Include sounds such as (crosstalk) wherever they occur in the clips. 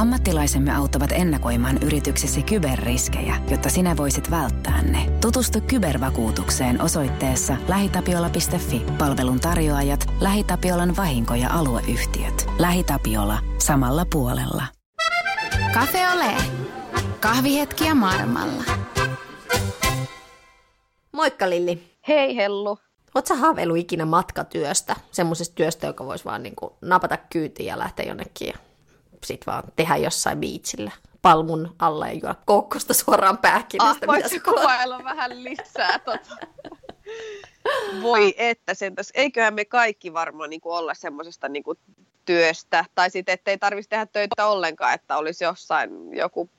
Ammattilaisemme auttavat ennakoimaan yrityksesi kyberriskejä, jotta sinä voisit välttää ne. Tutustu kybervakuutukseen osoitteessa lähitapiola.fi. Palvelun tarjoajat, LähiTapiolan vahinko- ja alueyhtiöt. LähiTapiola. Samalla puolella. Cafe Ole. Kahvihetkiä maailmalla. Moikka Lilli. Hei Hellu. Oletko haaveillut ikinä matkatyöstä? Semmoisesta työstä, joka voisi vaan niin kuin napata kyytiin ja lähteä jonnekin sit vaan tehdä jossain biitsillä palmun alla ja juoda koukkosta suoraan pääkinestä. Ah, voitko kuvailla vähän lisää tota? (laughs) Voi että sentäs. Eiköhän me kaikki varmaan niin kuin olla semmoisesta niin kuin työstä, tai sitten ettei tarvitsisi tehdä töitä ollenkaan, että olisi jossain joku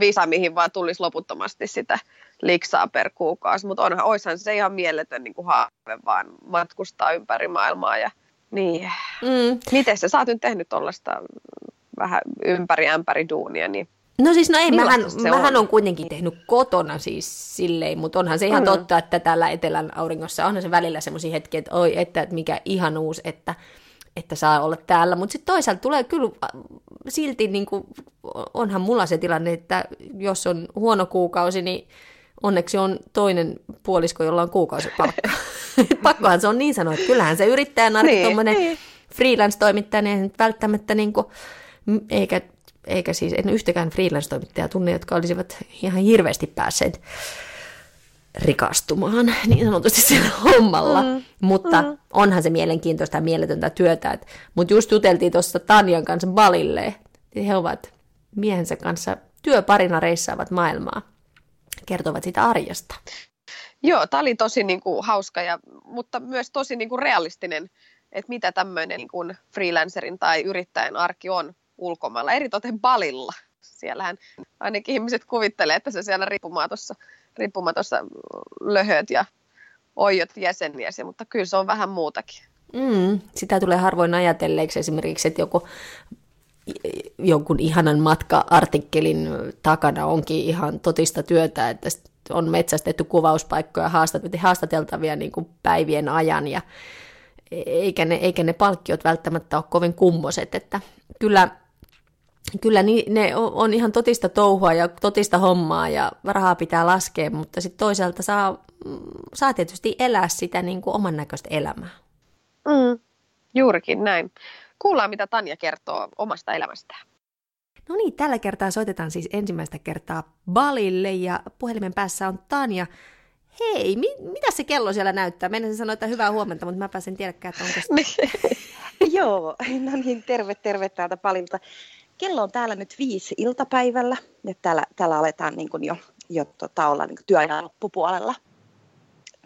visa, mihin vaan tulisi loputtomasti sitä liksaa per kuukausi, mutta onhan, oishan se ihan mieletön niin kuin haave vaan matkustaa ympäri maailmaa ja niin. Mm. Miten sä, sä oot nyt tehnyt tuollaista vähän ympäri ämpäri duunia, niin No siis no ei, mähän, mähän on kuitenkin tehnyt kotona siis silleen, mutta onhan se ihan mm. totta, että täällä etelän auringossa onhan se välillä semmoisia hetkiä, että oi, että, että mikä ihanuus, että, että saa olla täällä. Mutta sitten toisaalta tulee kyllä silti, niin kuin, onhan mulla se tilanne, että jos on huono kuukausi, niin onneksi on toinen puolisko, jolla on kuukausipalkka. (laughs) Pakkohan se on niin sanoa, että kyllähän se yrittää narki niin, tuommoinen niin. freelance-toimittaja, niin välttämättä niin kuin, eikä, eikä siis en yhtäkään freelance-toimittajaa tunne, jotka olisivat ihan hirveästi päässeet rikastumaan niin sanotusti sillä hommalla. Mm, Mutta mm. onhan se mielenkiintoista ja mieletöntä työtä. Mutta just juteltiin tuossa Tanjan kanssa balille. He ovat miehensä kanssa työparina reissaavat maailmaa. Kertovat sitä arjesta. Joo, tämä oli tosi niin kuin, hauska, ja, mutta myös tosi niin kuin, realistinen, että mitä tämmöinen niin kuin, freelancerin tai yrittäjän arki on ulkomailla, eritoten balilla. Siellähän ainakin ihmiset kuvittelee, että se siellä riippumaatossa, riippumaatossa löhöt ja oijot jäseniäsi, mutta kyllä se on vähän muutakin. Mm, sitä tulee harvoin ajatelleeksi esimerkiksi, että joku jonkun ihanan matka-artikkelin takana onkin ihan totista työtä, että on metsästetty kuvauspaikkoja haastateltavia niin kuin päivien ajan ja eikä ne, eikä ne palkkiot välttämättä ole kovin kummoset, että kyllä kyllä ne on ihan totista touhua ja totista hommaa ja rahaa pitää laskea, mutta sitten toisaalta saa, saa tietysti elää sitä niin kuin oman näköistä elämää. Mm, juurikin näin. Kuullaan, mitä Tanja kertoo omasta elämästään. No niin, tällä kertaa soitetaan siis ensimmäistä kertaa Balille ja puhelimen päässä on Tanja. Hei, mi- mitä se kello siellä näyttää? Meidän sanoa, että hyvää huomenta, mutta mä pääsen tiedäkään, että onko (laughs) Joo, no niin, terve, terve täältä Balilta kello on täällä nyt viisi iltapäivällä, ja täällä, täällä aletaan niin kuin jo, jo tota, olla niin työajan loppupuolella.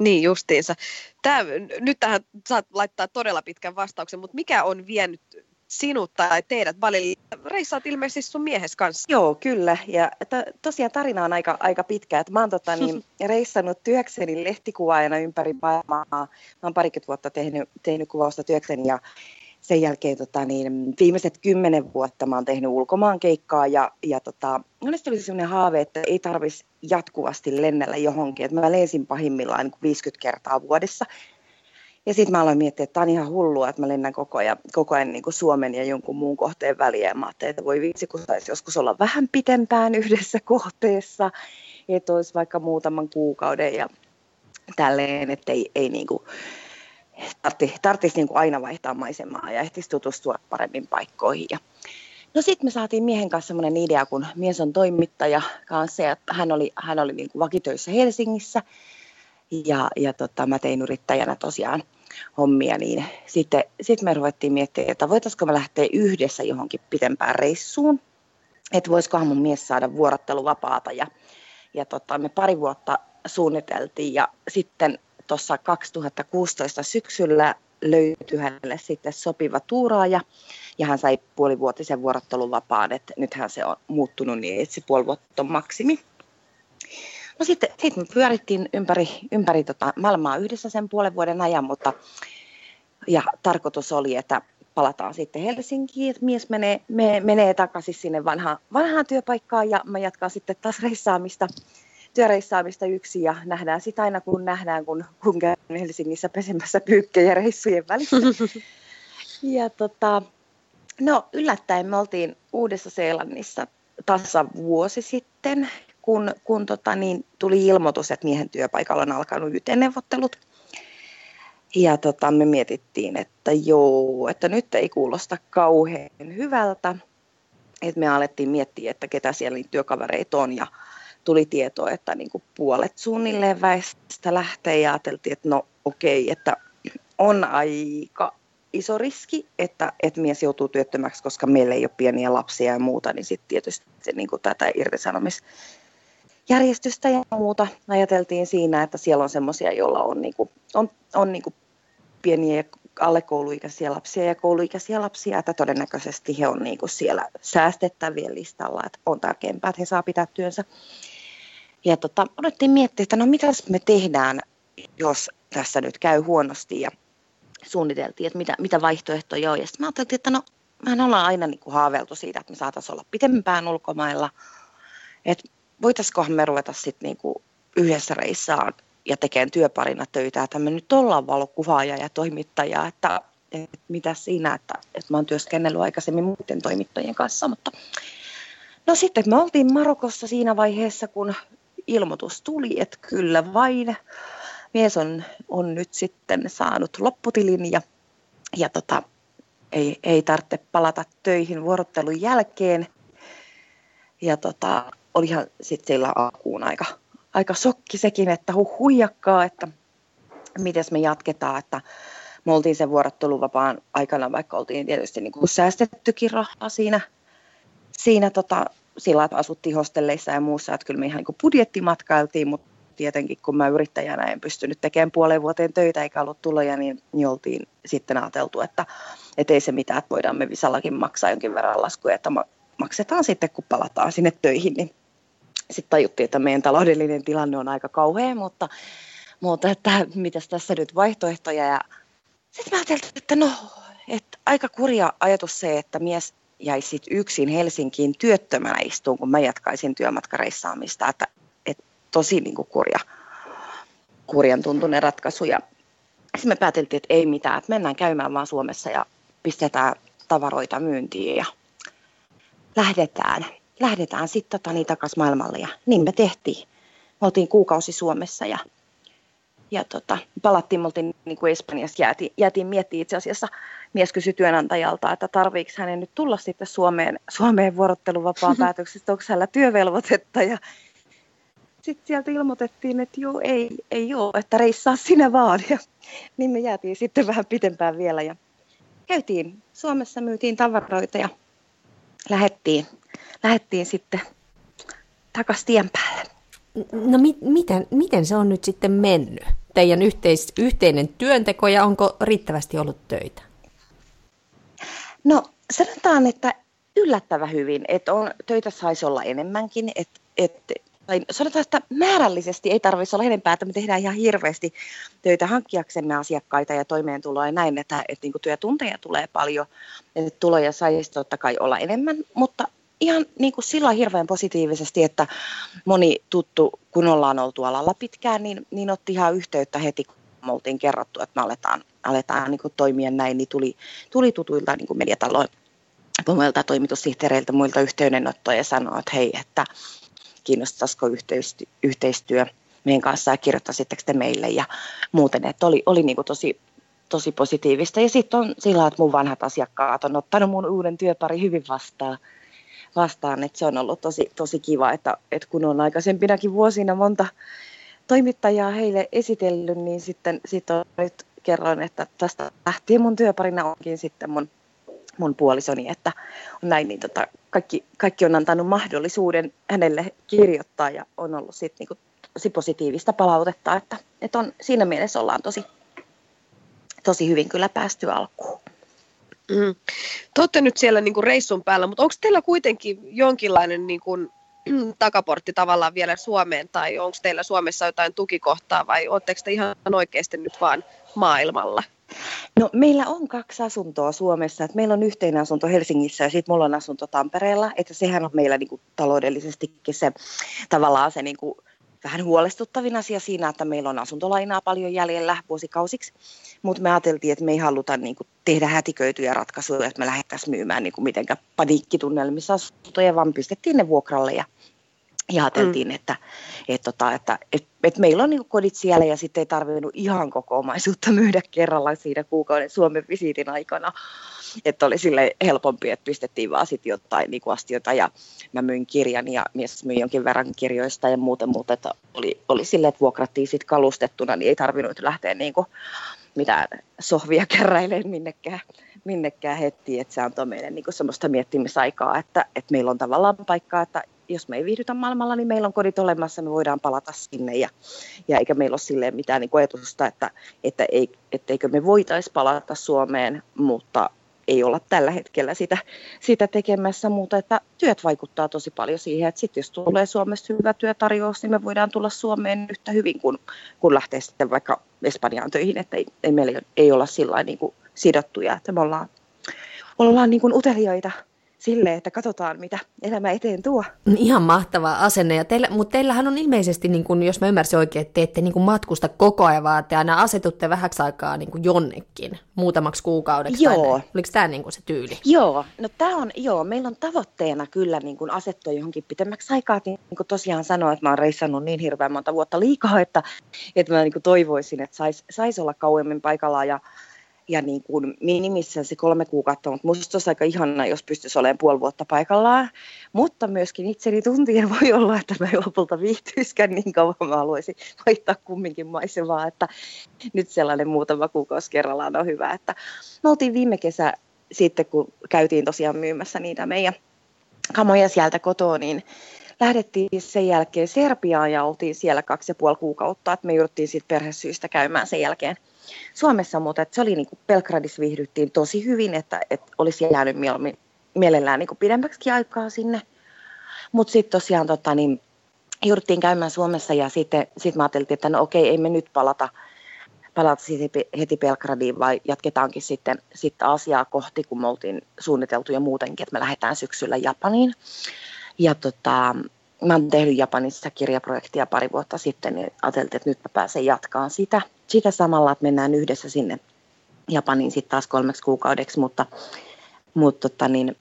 Niin justiinsa. Tää, nyt tähän saat laittaa todella pitkän vastauksen, mutta mikä on vienyt sinut tai teidät Balille? Reissaat ilmeisesti sun miehes kanssa. Joo, kyllä. Ja to, tosiaan tarina on aika, aika pitkä. Että mä oon tota, niin, (laughs) reissannut työkseni lehtikuvaajana ympäri maailmaa. Mä oon parikymmentä vuotta tehnyt, tehnyt kuvausta työkseni ja sen jälkeen tota, niin, viimeiset kymmenen vuotta mä oon tehnyt ulkomaankeikkaa ja, ja tota, monesti oli sellainen haave, että ei tarvitsisi jatkuvasti lennellä johonkin. Että mä lensin pahimmillaan niin 50 kertaa vuodessa. Ja sitten mä aloin miettiä, että tämä on ihan hullua, että mä lennän koko ajan, koko ajan niin Suomen ja jonkun muun kohteen väliä. Mä ajattelin, että voi vitsi, kun saisi joskus olla vähän pitempään (laughs) yhdessä kohteessa, että olisi vaikka muutaman kuukauden ja tälleen, että ei, ei niin kuin, tarvitsisi tarttis niin kuin aina vaihtaa maisemaa ja ehtisi tutustua paremmin paikkoihin. Ja no sitten me saatiin miehen kanssa sellainen idea, kun mies on toimittaja kanssa ja hän oli, hän oli niin kuin vakitöissä Helsingissä. Ja, ja tota, mä tein yrittäjänä tosiaan hommia, niin sitten sit me ruvettiin miettimään, että voitaisiko me lähteä yhdessä johonkin pitempään reissuun, että voisikohan mun mies saada vuorotteluvapaata. Ja, ja tota, me pari vuotta suunniteltiin ja sitten tuossa 2016 syksyllä löytyi hänelle sitten sopiva tuuraaja ja hän sai puolivuotisen vuorotteluvapaan, että nythän se on muuttunut niin, että se puoli vuotta on maksimi. No sitten, sitten me pyörittiin ympäri, ympäri tota maailmaa yhdessä sen puolen vuoden ajan, mutta ja tarkoitus oli, että palataan sitten Helsinkiin, että mies menee, me, menee takaisin sinne vanhaan, vanhaan työpaikkaan ja mä jatkan sitten taas reissaamista työreissaamista yksi ja nähdään sitä aina kun nähdään, kun, kun käyn Helsingissä pesemässä pyykkejä reissujen välissä. (laughs) ja tota, No yllättäen me oltiin Uudessa-Seelannissa tasa vuosi sitten, kun, kun tota, niin, tuli ilmoitus, että miehen työpaikalla on alkanut YT-neuvottelut. Ja tota, me mietittiin, että joo, että nyt ei kuulosta kauhean hyvältä. Et me alettiin miettiä, että ketä siellä työkavereita on ja tuli tieto, että niin kuin puolet suunnilleen väestä lähtee ja ajateltiin, että no okei, okay, että on aika iso riski, että, että mies joutuu työttömäksi, koska meillä ei ole pieniä lapsia ja muuta, niin sitten tietysti se, niin kuin tätä irtisanomisjärjestystä ja muuta ajateltiin siinä, että siellä on semmoisia, joilla on, niin kuin, on, on niin kuin pieniä alle kouluikäisiä lapsia ja kouluikäisiä lapsia, että todennäköisesti he on niin kuin siellä säästettävien listalla, että on tärkeämpää, että he saa pitää työnsä. Ja tota, olettiin miettiä, että no mitäs me tehdään, jos tässä nyt käy huonosti ja suunniteltiin, että mitä, mitä vaihtoehtoja on. Ja sitten mä ajattelin, että no mehän ollaan aina niin kuin haaveiltu siitä, että me saataisiin olla pitempään ulkomailla. Että voitaisikohan me ruveta sitten niin kuin yhdessä reissaan ja tekemään työparina töitä, että me nyt ollaan valokuvaaja ja toimittaja, että, että mitä siinä, että, että mä oon työskennellyt aikaisemmin muiden toimittajien kanssa, mutta no sitten me oltiin Marokossa siinä vaiheessa, kun ilmoitus tuli, että kyllä vain mies on, on nyt sitten saanut lopputilin ja, ja tota, ei, ei tarvitse palata töihin vuorottelun jälkeen. Ja tota, olihan sitten sillä alkuun aika, aika sokki sekin, että hu, huijakkaa, että miten me jatketaan, että me oltiin sen vuorotteluvapaan aikana, vaikka oltiin tietysti niin kuin säästettykin rahaa siinä, siinä tota, sillä, että asuttiin hostelleissa ja muussa, että kyllä me ihan niin budjettimatkailtiin, mutta tietenkin kun mä yrittäjänä en pystynyt tekemään puoleen vuoteen töitä eikä ollut tuloja, niin, niin oltiin sitten ajateltu, että, että ei se mitään, että voidaan me Visallakin maksaa jonkin verran laskuja, että maksetaan sitten kun palataan sinne töihin, niin sitten tajuttiin, että meidän taloudellinen tilanne on aika kauhea, mutta, mutta että mitäs tässä nyt vaihtoehtoja ja sitten mä ajattelin, että no, että aika kurja ajatus se, että mies jäisi sit yksin Helsinkiin työttömänä istuun, kun mä jatkaisin työmatkareissaamista, että tosi niin kuin kurja, kurjan tuntunen ratkaisu. Ja sitten me pääteltiin, että ei mitään, että mennään käymään vaan Suomessa ja pistetään tavaroita myyntiin ja lähdetään, lähdetään sitten tota, niin takaisin maailmalle. Ja niin me tehtiin. Me oltiin kuukausi Suomessa ja, ja tota, palattiin, me oltiin niin kuin Espanjassa, jäätiin, jäätiin miettimään itse asiassa, mies kysyi työnantajalta, että tarviiko hänen nyt tulla sitten Suomeen, Suomeen vuorotteluvapaan (laughs) päätöksestä, onko hänellä työvelvoitetta ja sitten sieltä ilmoitettiin, että joo, ei, ei ole, että reissaa sinä vaan. Ja, niin me jäätiin sitten vähän pitempään vielä ja käytiin Suomessa, myytiin tavaroita ja lähettiin, lähettiin sitten takaisin tien päälle. No mi- miten, miten se on nyt sitten mennyt? Teidän yhteis- yhteinen työnteko ja onko riittävästi ollut töitä? No sanotaan, että yllättävän hyvin, että on, töitä saisi olla enemmänkin, että, että tai sanotaan, että määrällisesti ei tarvitsisi olla enempää, että me tehdään ihan hirveästi töitä hankkiaksemme asiakkaita ja toimeentuloa ja näin, että, että niin työtunteja tulee paljon, että tuloja saisi totta kai olla enemmän, mutta ihan niin kuin sillä hirveän positiivisesti, että moni tuttu, kun ollaan oltu alalla pitkään, niin, niin otti ihan yhteyttä heti, kun me oltiin kerrottu, että me aletaan, aletaan niin kuin toimia näin, niin tuli, tuli tutuilta niin kuin mediataloin muilta toimitussihteereiltä, muilta yhteydenottoja ja sanoi, että hei, että kiinnostaisiko yhteistyö meidän kanssa ja kirjoittaisitteko te meille ja muuten, että oli, oli niin kuin tosi, tosi positiivista. Ja sitten on sillä että mun vanhat asiakkaat on ottanut mun uuden työpari hyvin vastaan, vastaan että se on ollut tosi, tosi kiva, että, että kun on aikaisempinakin vuosina monta toimittajaa heille esitellyt, niin sitten sit on nyt kerroin, että tästä lähtien mun työparina onkin sitten mun mun puolisoni, että on näin, niin tota, kaikki, kaikki on antanut mahdollisuuden hänelle kirjoittaa ja on ollut sit niinku tosi positiivista palautetta, että, että on, siinä mielessä ollaan tosi, tosi hyvin kyllä päästy alkuun. Mm. Te olette nyt siellä niin kuin reissun päällä, mutta onko teillä kuitenkin jonkinlainen niin kuin, takaportti tavallaan vielä Suomeen, tai onko teillä Suomessa jotain tukikohtaa, vai oletteko te ihan oikeasti nyt vaan maailmalla? No meillä on kaksi asuntoa Suomessa. Että meillä on yhteinen asunto Helsingissä ja sitten mulla on asunto Tampereella. Että sehän on meillä niinku taloudellisestikin se tavallaan se niinku vähän huolestuttavin asia siinä, että meillä on asuntolainaa paljon jäljellä vuosikausiksi, mutta me ajateltiin, että me ei haluta niin kuin, tehdä hätiköityjä ratkaisuja, että me lähdettäisiin myymään niin kuin, mitenkään paniikkitunnelmissa asuntoja, vaan pistettiin ne vuokralle ja ja ajateltiin, mm. että, että, tota, että, että, että, että meillä on niin kodit siellä ja sitten ei tarvinnut ihan koko omaisuutta (laughs) myydä kerralla siinä kuukauden Suomen visiitin aikana. Että oli sille helpompi, että pistettiin vaan sitten jotain niin astiota ja mä myin kirjan ja mies myi jonkin verran kirjoista ja muuta, muuta että oli, oli silleen, että vuokrattiin sitten kalustettuna, niin ei tarvinnut lähteä niin kuin mitään sohvia (laughs) keräilemään minnekään, minnekään heti, että se antoi meille niin semmoista miettimisaikaa, että, että meillä on tavallaan paikkaa, että jos me ei viihdytä maailmalla, niin meillä on kodit olemassa, me voidaan palata sinne. Ja, ja eikä meillä ole mitään niin ajatusta, että, että ei, etteikö me voitaisi palata Suomeen, mutta ei olla tällä hetkellä sitä, sitä tekemässä, mutta että työt vaikuttaa tosi paljon siihen, että sitten jos tulee Suomessa hyvä työtarjous, niin me voidaan tulla Suomeen yhtä hyvin kuin kun lähtee sitten vaikka Espanjaan töihin, että ei, ei meillä ei olla sillä niin sidottuja, että me ollaan, ollaan niin kuin uteliaita sille, että katsotaan, mitä elämä eteen tuo. Ihan mahtava asenne. Ja teillä, mutta teillähän on ilmeisesti, niin kun, jos mä ymmärsin oikein, että te ette niin matkusta koko ajan, vaan te aina asetutte vähäksi aikaa niin jonnekin, muutamaksi kuukaudeksi. Joo. Tai Oliko tämä niin se tyyli? Joo, no tämä on, joo, meillä on tavoitteena kyllä niin kuin asettua johonkin pitemmäksi aikaa. Niin kuin tosiaan sanoa, että mä oon reissannut niin hirveän monta vuotta liikaa, että, että mä niin toivoisin, että saisi sais olla kauemmin paikallaan ja ja niin kuin minimissään se kolme kuukautta, mutta musta olisi aika ihana, jos pystyisi olemaan puoli vuotta paikallaan. Mutta myöskin itseni tuntien voi olla, että mä lopulta viihtyisikään niin kauan, mä haluaisin vaihtaa kumminkin maisemaa, että nyt sellainen muutama kuukausi kerrallaan on hyvä. Että me oltiin viime kesä sitten, kun käytiin tosiaan myymässä niitä meidän kamoja sieltä kotoa, niin lähdettiin sen jälkeen Serbiaan ja oltiin siellä kaksi ja puoli kuukautta, että me jouduttiin siitä perhesyistä käymään sen jälkeen – Suomessa, mutta että se oli niin kuin Belgradissa viihdyttiin tosi hyvin, että, että olisi jäänyt mielellään niin kuin pidemmäksi aikaa sinne. Mutta sitten tosiaan tota, niin, jouduttiin käymään Suomessa ja sitten sit mä ajattelin, että no okei, ei me nyt palata, palata heti Belgradiin, vai jatketaankin sitten, sitten asiaa kohti, kun me oltiin suunniteltu jo muutenkin, että me lähdetään syksyllä Japaniin. Ja tota, mä oon tehnyt Japanissa kirjaprojektia pari vuotta sitten, niin ajattelin, että nyt mä pääsen jatkaan sitä, sitä samalla, että mennään yhdessä sinne Japaniin sitten taas kolmeksi kuukaudeksi, mutta, mutta tota niin,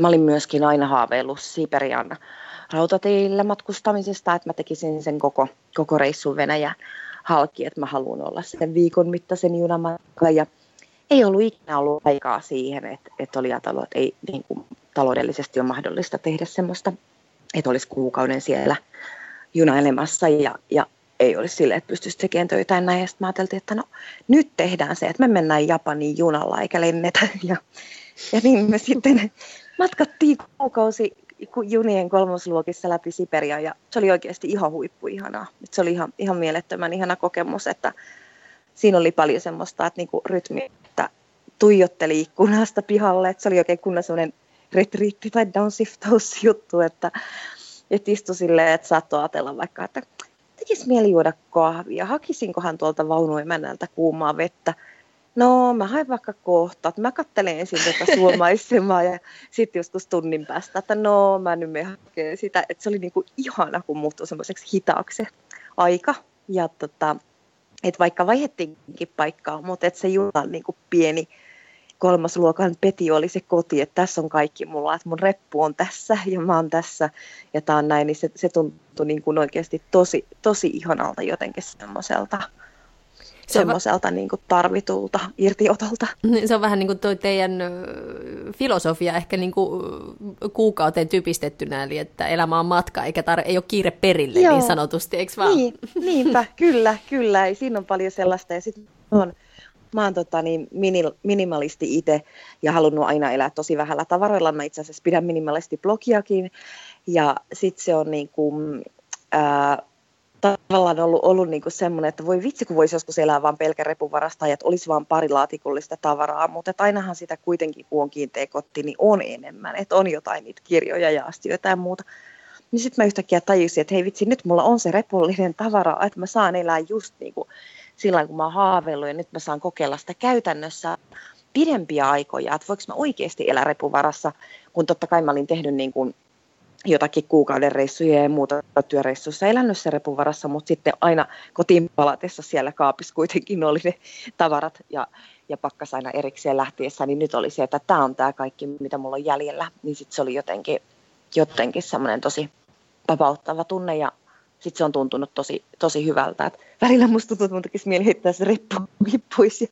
mä olin myöskin aina haaveillut Siperian rautateillä matkustamisesta, että mä tekisin sen koko, koko reissun Venäjä halki, että mä haluan olla sen viikon mittaisen junamatkan ja ei ollut ikinä ollut aikaa siihen, että, että oli ajatellut, että ei niin kuin, taloudellisesti ole mahdollista tehdä semmoista että olisi kuukauden siellä junailemassa. Ja, ja ei olisi sille, että pystyisi tekemään töitä näin. Ja sitten mä ajattelin, että no nyt tehdään se, että me mennään Japaniin junalla eikä lennetä. (laughs) Ja, ja niin me sitten (laughs) matkattiin kuukausi junien kolmosluokissa läpi Siberia ja se oli oikeasti ihan huippu ihanaa. Se oli ihan, ihan mielettömän ihana kokemus, että siinä oli paljon semmoista, että niinku rytmi, että tuijotteli ikkunasta pihalle, että se oli oikein kunnon semmoinen retriitti tai downshiftausjuttu, että, että istui silleen, että saattoi ajatella vaikka, että tekisi mieli juoda kahvia, hakisinkohan tuolta vaunuemännältä kuumaa vettä. No, mä hain vaikka kohta, että mä kattelen ensin tätä (laughs) suomaisemaa ja sitten joskus tunnin päästä, että no, mä nyt me hakee sitä. Että se oli niinku ihana, kun muuttui semmoiseksi hitaaksi aika. Ja tota, että vaikka vaihettiinkin paikkaa, mutta että se juna niinku pieni kolmasluokan peti oli se koti, että tässä on kaikki mulla, että mun reppu on tässä ja mä oon tässä ja tää on näin, niin se, se tuntui niin kuin oikeasti tosi, tosi ihanalta jotenkin semmoiselta semmoiselta niin kuin tarvitulta irtiotolta. Niin, se on vähän niin kuin toi teidän filosofia ehkä niin kuin kuukauteen typistettynä, eli että elämä on matka, eikä tar- ei ole kiire perille niin Joo. niin sanotusti, eikö vaan? Niin, niinpä, kyllä, kyllä. Siinä on paljon sellaista ja sitten on mä oon tota, niin minimalisti itse ja halunnut aina elää tosi vähällä tavaroilla. Mä itse asiassa pidän minimalisti blogiakin ja sitten se on niin kuin, ää, tavallaan ollut, ollut niin kuin semmoinen, että voi vitsi, kun voisi joskus elää vain pelkä repuvarasta ja että olisi vain pari laatikollista tavaraa, mutta ainahan sitä kuitenkin, kun on kiinteä kotti, niin on enemmän, että on jotain niitä kirjoja ja astioita ja muuta. Niin sitten mä yhtäkkiä tajusin, että hei vitsi, nyt mulla on se repullinen tavara, että mä saan elää just niin kuin silloin, kun mä oon haaveillut ja nyt mä saan kokeilla sitä käytännössä pidempiä aikoja, että voiko mä oikeasti elää repuvarassa, kun totta kai mä olin tehnyt niin kuin jotakin kuukauden reissuja ja muuta työreissuissa elänyt se repun varassa, mutta sitten aina kotiin palatessa siellä kaapissa kuitenkin oli ne tavarat ja, ja pakkas aina erikseen lähtiessä, niin nyt oli se, että tämä on tämä kaikki, mitä mulla on jäljellä, niin sitten se oli jotenkin, jotenkin semmoinen tosi vapauttava tunne ja sitten se on tuntunut tosi, tosi hyvältä. Et välillä musta tuntuu, että mun tekisi mieli heittää se reppu pois ja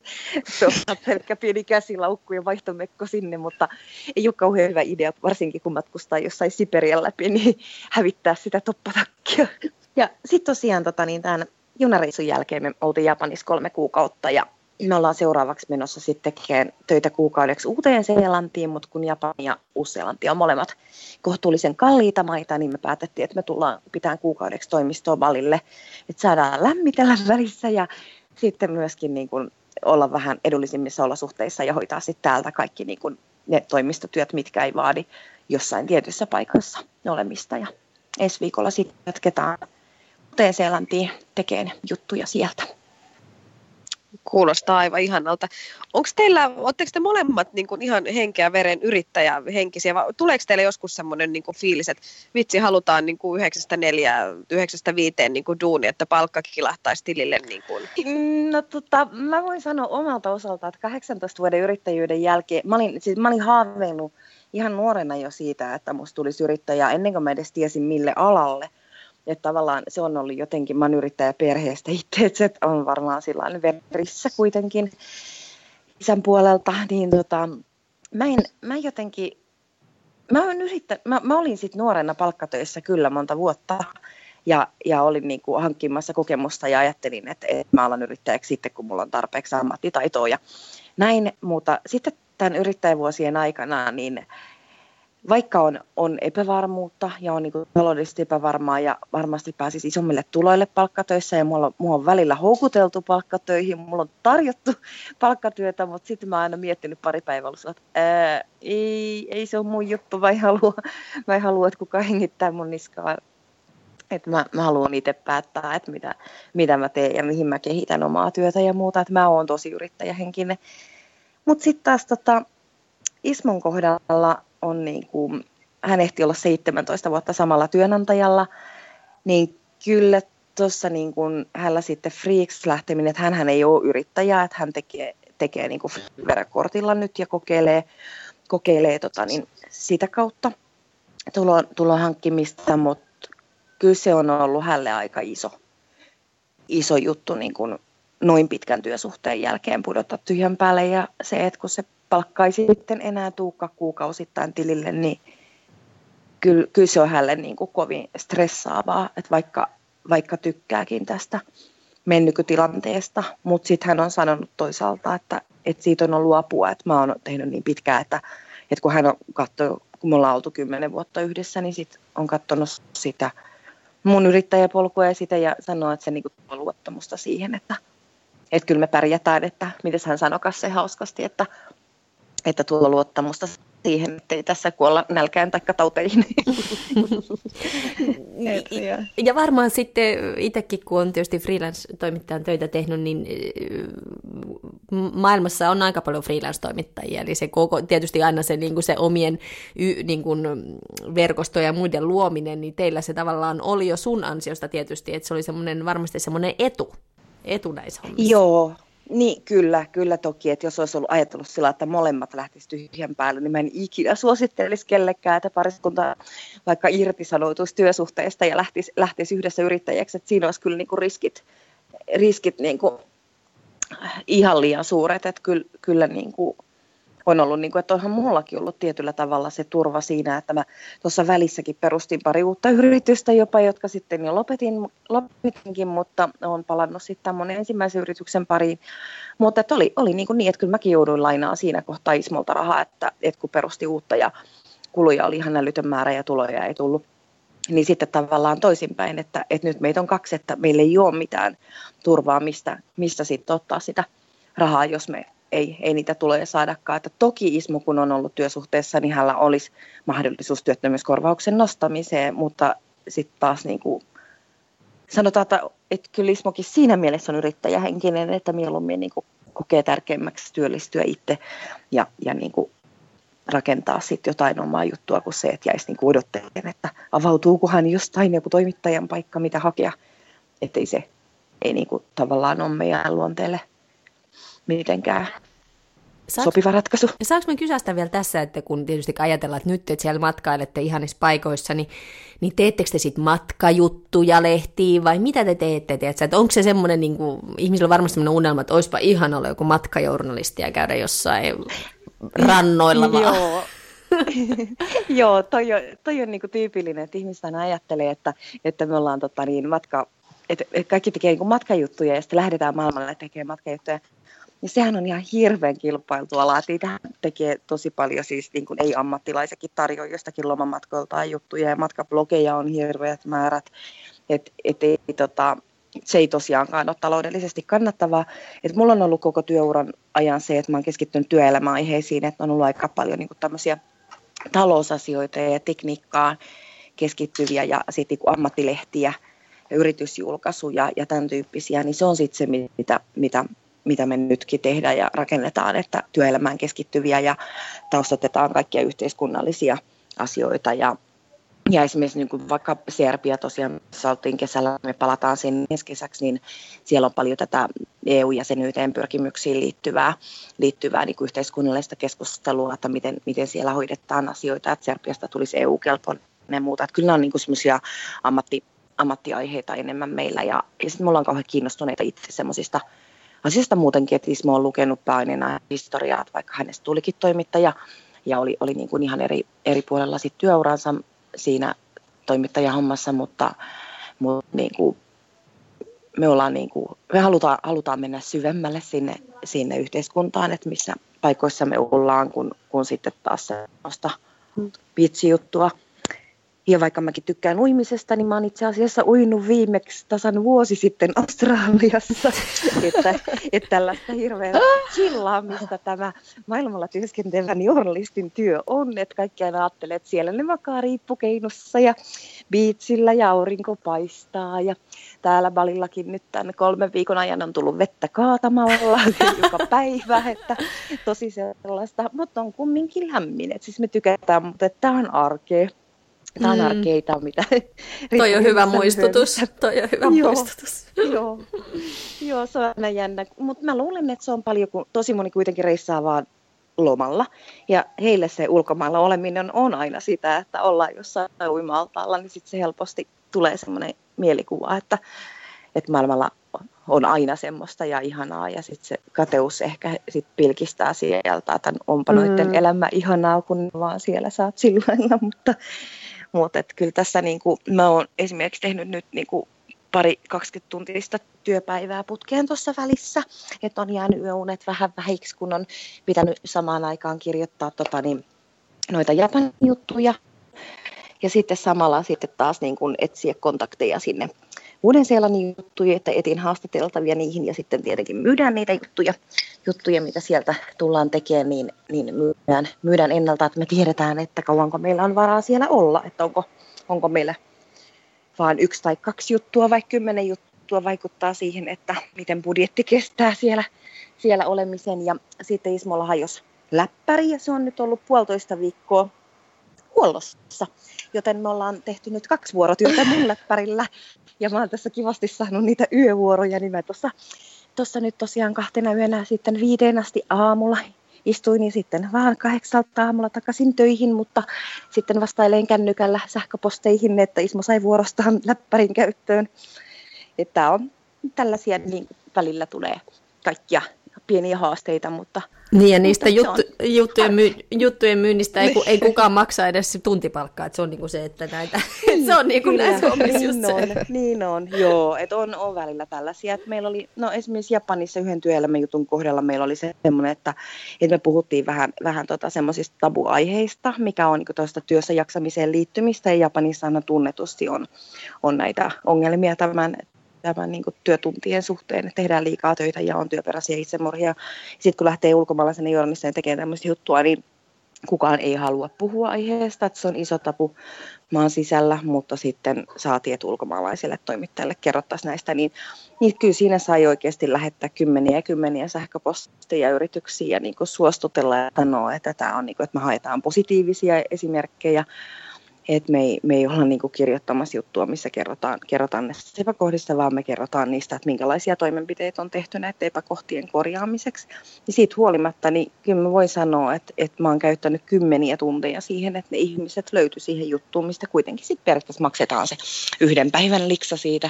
on pelkkä pieni käsilaukku ja vaihtomekko sinne, mutta ei ole kauhean hyvä idea, varsinkin kun matkustaa jossain Siperian läpi, niin hävittää sitä toppatakkia. Ja sitten tosiaan tota, niin tämän junareissun jälkeen me oltiin Japanissa kolme kuukautta ja me ollaan seuraavaksi menossa sitten tekemään töitä kuukaudeksi uuteen Seelantiin, mutta kun Japani ja Uusi-Seelanti on molemmat kohtuullisen kalliita maita, niin me päätettiin, että me tullaan pitämään kuukaudeksi toimistoon Balille, että saadaan lämmitellä välissä ja sitten myöskin niin kuin olla vähän edullisimmissa olosuhteissa ja hoitaa sitten täältä kaikki niin kuin ne toimistotyöt, mitkä ei vaadi jossain tietyssä paikassa olemista. Ja ensi viikolla sitten jatketaan uuteen Seelantiin tekemään juttuja sieltä. Kuulostaa aivan ihanalta. Onko teillä, oletteko te molemmat niin kuin ihan henkeä veren yrittäjä henkisiä, vai tuleeko teille joskus semmoinen niin fiilis, että vitsi halutaan niin kuin 9 viiteen niin kuin duuni, että palkka kilahtaisi tilille? Niin kuin? No tota, mä voin sanoa omalta osalta, että 18 vuoden yrittäjyyden jälkeen, mä olin, siis mä olin haaveillut ihan nuorena jo siitä, että musta tulisi yrittäjä ennen kuin mä edes tiesin mille alalle – että tavallaan se on ollut jotenkin, mä yrittäjä perheestä itse, että se on varmaan sillä verissä kuitenkin isän puolelta, niin tota, mä, en, mä jotenkin, mä, olen yrittä, mä, mä olin sitten nuorena palkkatöissä kyllä monta vuotta, ja, ja olin niin kuin hankkimassa kokemusta ja ajattelin, että, että mä alan yrittäjäksi sitten, kun mulla on tarpeeksi ammattitaitoa ja näin, mutta sitten tämän yrittäjävuosien aikana, niin vaikka on, on epävarmuutta ja on niin taloudellisesti epävarmaa ja varmasti pääsisi isommille tuloille palkkatöissä ja mulla, mulla on välillä houkuteltu palkkatöihin, mulla on tarjottu (laughs) palkkatyötä, mutta sitten mä oon aina miettinyt pari päivää, että ää, ei, ei se ole mun juttu, en halua, (laughs) en halua että kukaan hengittää mun niskaa. Että mä, mä haluan itse päättää, että mitä, mitä mä teen ja mihin mä kehitän omaa työtä ja muuta, että mä oon tosi yrittäjähenkinen. Mutta sitten taas tota, Ismon kohdalla on niin kuin, hän ehti olla 17 vuotta samalla työnantajalla, niin kyllä tuossa niin kuin hänellä sitten Freaks lähteminen, että hän ei ole yrittäjä, että hän tekee, tekee niin kuin kortilla nyt ja kokeilee, kokeilee tota niin, sitä kautta tulon, tulon hankkimista, mutta kyllä se on ollut hänelle aika iso, iso juttu niin kuin noin pitkän työsuhteen jälkeen pudota tyhjän päälle ja se, että kun se palkka ei sitten enää tuukka kuukausittain tilille, niin kyllä, kyllä se on hänelle niin kuin kovin stressaavaa, että vaikka, vaikka tykkääkin tästä mennykytilanteesta, mutta sitten hän on sanonut toisaalta, että, että siitä on ollut apua, että mä oon tehnyt niin pitkään, että, että kun hän on katsonut, kun me ollaan oltu kymmenen vuotta yhdessä, niin sit on katsonut sitä mun yrittäjäpolkua ja sitä ja sanoo, että se niin kuin on luottamusta siihen, että, että kyllä me pärjätään, että miten hän sanokas se hauskasti, että että tuo luottamusta siihen, että ei tässä kuolla nälkään tai tauteihin. (laughs) ja varmaan sitten itsekin, kun on tietysti freelance-toimittajan töitä tehnyt, niin maailmassa on aika paljon freelance-toimittajia, eli se koko, tietysti aina se, niin kuin se omien niin kuin verkosto ja muiden luominen, niin teillä se tavallaan oli jo sun ansiosta tietysti, että se oli semmoinen, varmasti semmoinen etu, etu näissä hommissa. Joo, niin, kyllä, kyllä toki, että jos olisi ollut ajatellut sillä, että molemmat lähtisivät tyhjän päälle, niin mä en ikinä suosittelisi kellekään, että pariskunta vaikka irtisanoutuisi työsuhteesta ja lähtisi, lähtisi yhdessä yrittäjäksi, että siinä olisi kyllä niin kuin riskit, riskit niin kuin ihan liian suuret, että kyllä, kyllä kuin on ollut, niin kuin, että onhan mullakin ollut tietyllä tavalla se turva siinä, että mä tuossa välissäkin perustin pari uutta yritystä jopa, jotka sitten jo lopetin, lopetinkin, mutta olen palannut sitten monen ensimmäisen yrityksen pariin. Mutta että oli, oli niin, kuin niin, että kyllä mäkin jouduin lainaa siinä kohtaa Ismolta rahaa, että, että kun perusti uutta ja kuluja oli ihan älytön määrä ja tuloja ei tullut, niin sitten tavallaan toisinpäin, että, että nyt meitä on kaksi, että meillä ei ole mitään turvaa, mistä, mistä sitten ottaa sitä rahaa, jos me ei, ei niitä tuloja saadakaan. Että toki Ismo, kun on ollut työsuhteessa, niin hänellä olisi mahdollisuus työttömyyskorvauksen nostamiseen, mutta sitten taas niin kuin sanotaan, että, että kyllä Ismokin siinä mielessä on yrittäjähenkinen, että mieluummin niin kuin kokee tärkeimmäksi työllistyä itse ja, ja niin kuin rakentaa sitten jotain omaa juttua kuin se, että jäisi niin odottelemaan, että avautuukohan jostain joku toimittajan paikka, mitä hakea. Että ei se ei niin kuin tavallaan ole meidän luonteelle mitenkään Saaks, sopiva ratkaisu. Saanko mä kysästä vielä tässä, että kun tietysti ajatellaan, että nyt että siellä matkailette ihanissa paikoissa, niin, niin teettekö te sitten matkajuttuja lehtiin vai mitä te teette? Tiedätkö? Että onko se semmoinen, niin kuin, ihmisillä on varmasti semmoinen unelma, että olisipa ihan olla joku matkajournalisti ja käydä jossain rannoilla vaan. Joo. (laughs) Joo, toi on, toi on niin kuin tyypillinen, että ihmiset aina ajattelee, että, että me ollaan tota, niin, matka, että kaikki tekee niin matkajuttuja ja sitten lähdetään maailmalle tekemään matkajuttuja niin sehän on ihan hirveän kilpailtu ala. Niitä tekee tosi paljon siis niin kuin ei-ammattilaisekin tarjoa jostakin lomamatkoilta juttuja ja matkablogeja on hirveät määrät. Et, et ei, tota, se ei tosiaankaan ole taloudellisesti kannattavaa. Et mulla on ollut koko työuran ajan se, että mä oon keskittynyt työelämäaiheisiin, että on ollut aika paljon niin tämmöisiä talousasioita ja tekniikkaan keskittyviä ja sitten niin ammattilehtiä ja yritysjulkaisuja ja tämän tyyppisiä, niin se on sitten se, mitä, mitä mitä me nytkin tehdään ja rakennetaan, että työelämään keskittyviä ja taustatetaan kaikkia yhteiskunnallisia asioita ja ja esimerkiksi niin kuin vaikka Serbia tosiaan, missä oltiin kesällä, me palataan sinne ensi kesäksi, niin siellä on paljon tätä EU-jäsenyyteen pyrkimyksiin liittyvää, liittyvää niin kuin yhteiskunnallista keskustelua, että miten, miten siellä hoidetaan asioita, että Serbiasta tulisi EU-kelpoinen ja muuta. Että kyllä on niin semmoisia ammatti, ammattiaiheita enemmän meillä ja, ja sitten me ollaan kauhean kiinnostuneita itse semmoisista asiasta muutenkin, että Ismo on lukenut Painina historiaa, vaikka hänestä tulikin toimittaja ja oli, oli niin kuin ihan eri, eri puolella sit työuransa siinä toimittajahommassa, mutta, mutta niin kuin me, ollaan niin kuin, me halutaan, halutaan mennä syvemmälle sinne, sinne yhteiskuntaan, että missä paikoissa me ollaan, kun, kun sitten taas sellaista vitsijuttua ja vaikka mäkin tykkään uimisesta, niin mä oon itse asiassa uinut viimeksi tasan vuosi sitten Australiassa. (laughs) että, että tällaista hirveän chillaamista tämä maailmalla työskentelevän journalistin työ on. Että kaikki aina ajattelee, että siellä ne makaa riippukeinossa ja biitsillä ja aurinko paistaa. Ja täällä Balillakin nyt tänne kolmen viikon ajan on tullut vettä kaatamalla (laughs) joka päivä. Että tosi sellaista, mutta on kumminkin lämmin. Et siis me tykätään, mutta tämä on arkea Tämä on mm. mitä... Toi on (laughs) hyvä muistutus. Toi on hyvä joo, muistutus. (laughs) Joo, joo, se on aina jännä. Mutta mä luulen, että se on paljon, kun tosi moni kuitenkin reissaa vaan lomalla. Ja heille se ulkomailla oleminen on aina sitä, että ollaan jossain uima-altaalla, niin sitten se helposti tulee semmoinen mielikuva, että, että maailmalla on aina semmoista ja ihanaa ja sitten se kateus ehkä sit pilkistää sieltä, että onpa mm. noiden elämä ihanaa, kun vaan siellä saat sillä mutta mutta kyllä tässä niin kuin, mä oon esimerkiksi tehnyt nyt niin kuin pari 20 tuntista työpäivää putkeen tuossa välissä, että on jäänyt yöunet vähän vähiksi, kun on pitänyt samaan aikaan kirjoittaa tota, niin, noita Japanin juttuja. Ja sitten samalla sitten taas niin kuin etsiä kontakteja sinne Uuden-Seelannin juttuja, että etin haastateltavia niihin ja sitten tietenkin myydään niitä juttuja, juttuja mitä sieltä tullaan tekemään, niin, niin myydään, myydään ennalta, että me tiedetään, että kauanko meillä on varaa siellä olla, että onko, onko meillä vain yksi tai kaksi juttua vai kymmenen juttua vaikuttaa siihen, että miten budjetti kestää siellä, siellä olemisen. Ja sitten Ismolla hajosi läppäri ja se on nyt ollut puolitoista viikkoa huollossa. Joten me ollaan tehty nyt kaksi vuorotyötä mun läppärillä. Ja mä oon tässä kivasti saanut niitä yövuoroja, niin mä tuossa tossa nyt tosiaan kahtena yönä sitten viiteen asti aamulla istuin niin sitten vaan kahdeksalta aamulla takaisin töihin, mutta sitten vastailen kännykällä sähköposteihin, että Ismo sai vuorostaan läppärin käyttöön. Että on tällaisia, niin välillä tulee kaikkia pieniä haasteita, mutta... Niin ja niistä juttu, juttujen, myy, juttujen myynnistä ei, ei kukaan maksa edes tuntipalkkaa, että se on niinku se, että näitä, (laughs) se on niinku Kyllä, näissä niin just on, se. Niin on, joo, että on, on välillä tällaisia, että meillä oli, no esimerkiksi Japanissa yhden työelämäjutun kohdalla meillä oli semmoinen, että, että me puhuttiin vähän, vähän tota semmoisista tabuaiheista, mikä on niinku tuosta työssä jaksamiseen liittymistä, ja Japanissa aina tunnetusti on, on näitä ongelmia tämän tämän niin kuin työtuntien suhteen, että tehdään liikaa töitä ja on työperäisiä itsemurhia. Sitten kun lähtee ulkomaalaisen journalisteen tekemään tämmöistä juttua, niin kukaan ei halua puhua aiheesta, että se on iso tapu maan sisällä, mutta sitten saatiin, että ulkomaalaisille toimittajille kerrottaisiin näistä, niin, niin kyllä siinä sai oikeasti lähettää kymmeniä ja kymmeniä sähköposteja yrityksiin ja niin suostutella ja sanoa, että tämä on, niin kuin, että me haetaan positiivisia esimerkkejä, että me ei, me ei olla niin kirjoittamassa juttua, missä kerrotaan, kerrotaan näistä epäkohdista, vaan me kerrotaan niistä, että minkälaisia toimenpiteitä on tehty näiden epäkohtien korjaamiseksi. Ja siitä huolimatta, niin kyllä mä voin sanoa, että, että mä oon käyttänyt kymmeniä tunteja siihen, että ne ihmiset löytyi siihen juttuun, mistä kuitenkin sitten periaatteessa maksetaan se yhden päivän liksa siitä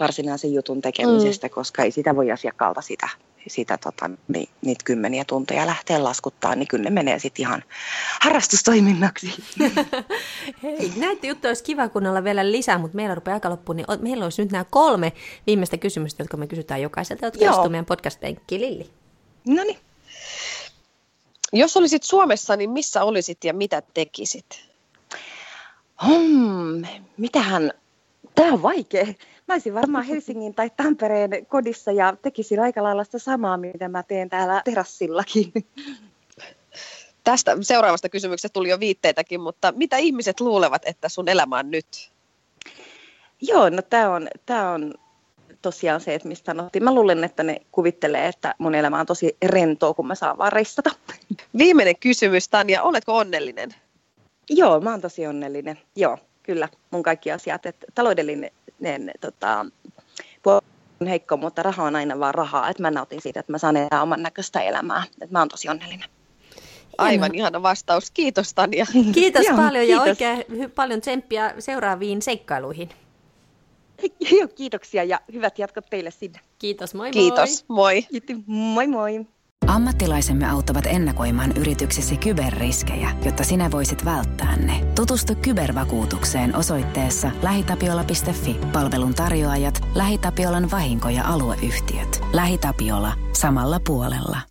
varsinaisen jutun tekemisestä, mm. koska ei sitä voi asiakkaalta sitä sitä tota, niin, niitä kymmeniä tunteja lähteä laskuttaa, niin kyllä ne menee sitten ihan harrastustoiminnaksi. (laughs) Hei, näitä juttuja olisi kiva kuunnella vielä lisää, mutta meillä rupeaa aika loppuun, niin meillä olisi nyt nämä kolme viimeistä kysymystä, jotka me kysytään jokaiselta, jotka istuu meidän podcast-penkki. Lilli. No niin. Jos olisit Suomessa, niin missä olisit ja mitä tekisit? Hmm, mitähän, tämä on vaikea. Mä olisin varmaan Helsingin tai Tampereen kodissa ja tekisin aika lailla sitä samaa, mitä mä teen täällä terassillakin. Tästä seuraavasta kysymyksestä tuli jo viitteitäkin, mutta mitä ihmiset luulevat, että sun elämä on nyt? Joo, no tämä on, tää on tosiaan se, että mistä sanottiin. Mä luulen, että ne kuvittelee, että mun elämä on tosi rentoa, kun mä saan vaan reissata. Viimeinen kysymys, Tanja. Oletko onnellinen? Joo, mä oon tosi onnellinen. Joo, kyllä. Mun kaikki asiat. Että taloudellinen tota, on heikko, mutta raha on aina vaan rahaa. Että mä nautin siitä, että mä saan elää oman näköistä elämää. Että mä oon tosi onnellinen. Aivan ihana vastaus. Kiitos Tanja. Kiitos Joo, paljon kiitos. ja oikein paljon tsemppiä seuraaviin seikkailuihin. Joo, kiitoksia ja hyvät jatkot teille sinne. Kiitos, moi moi. Kiitos, moi. Moi moi. Ammattilaisemme auttavat ennakoimaan yrityksesi kyberriskejä, jotta sinä voisit välttää ne. Tutustu kybervakuutukseen osoitteessa lähitapiola.fi. Palvelun tarjoajat, LähiTapiolan vahinko- ja alueyhtiöt. LähiTapiola. Samalla puolella.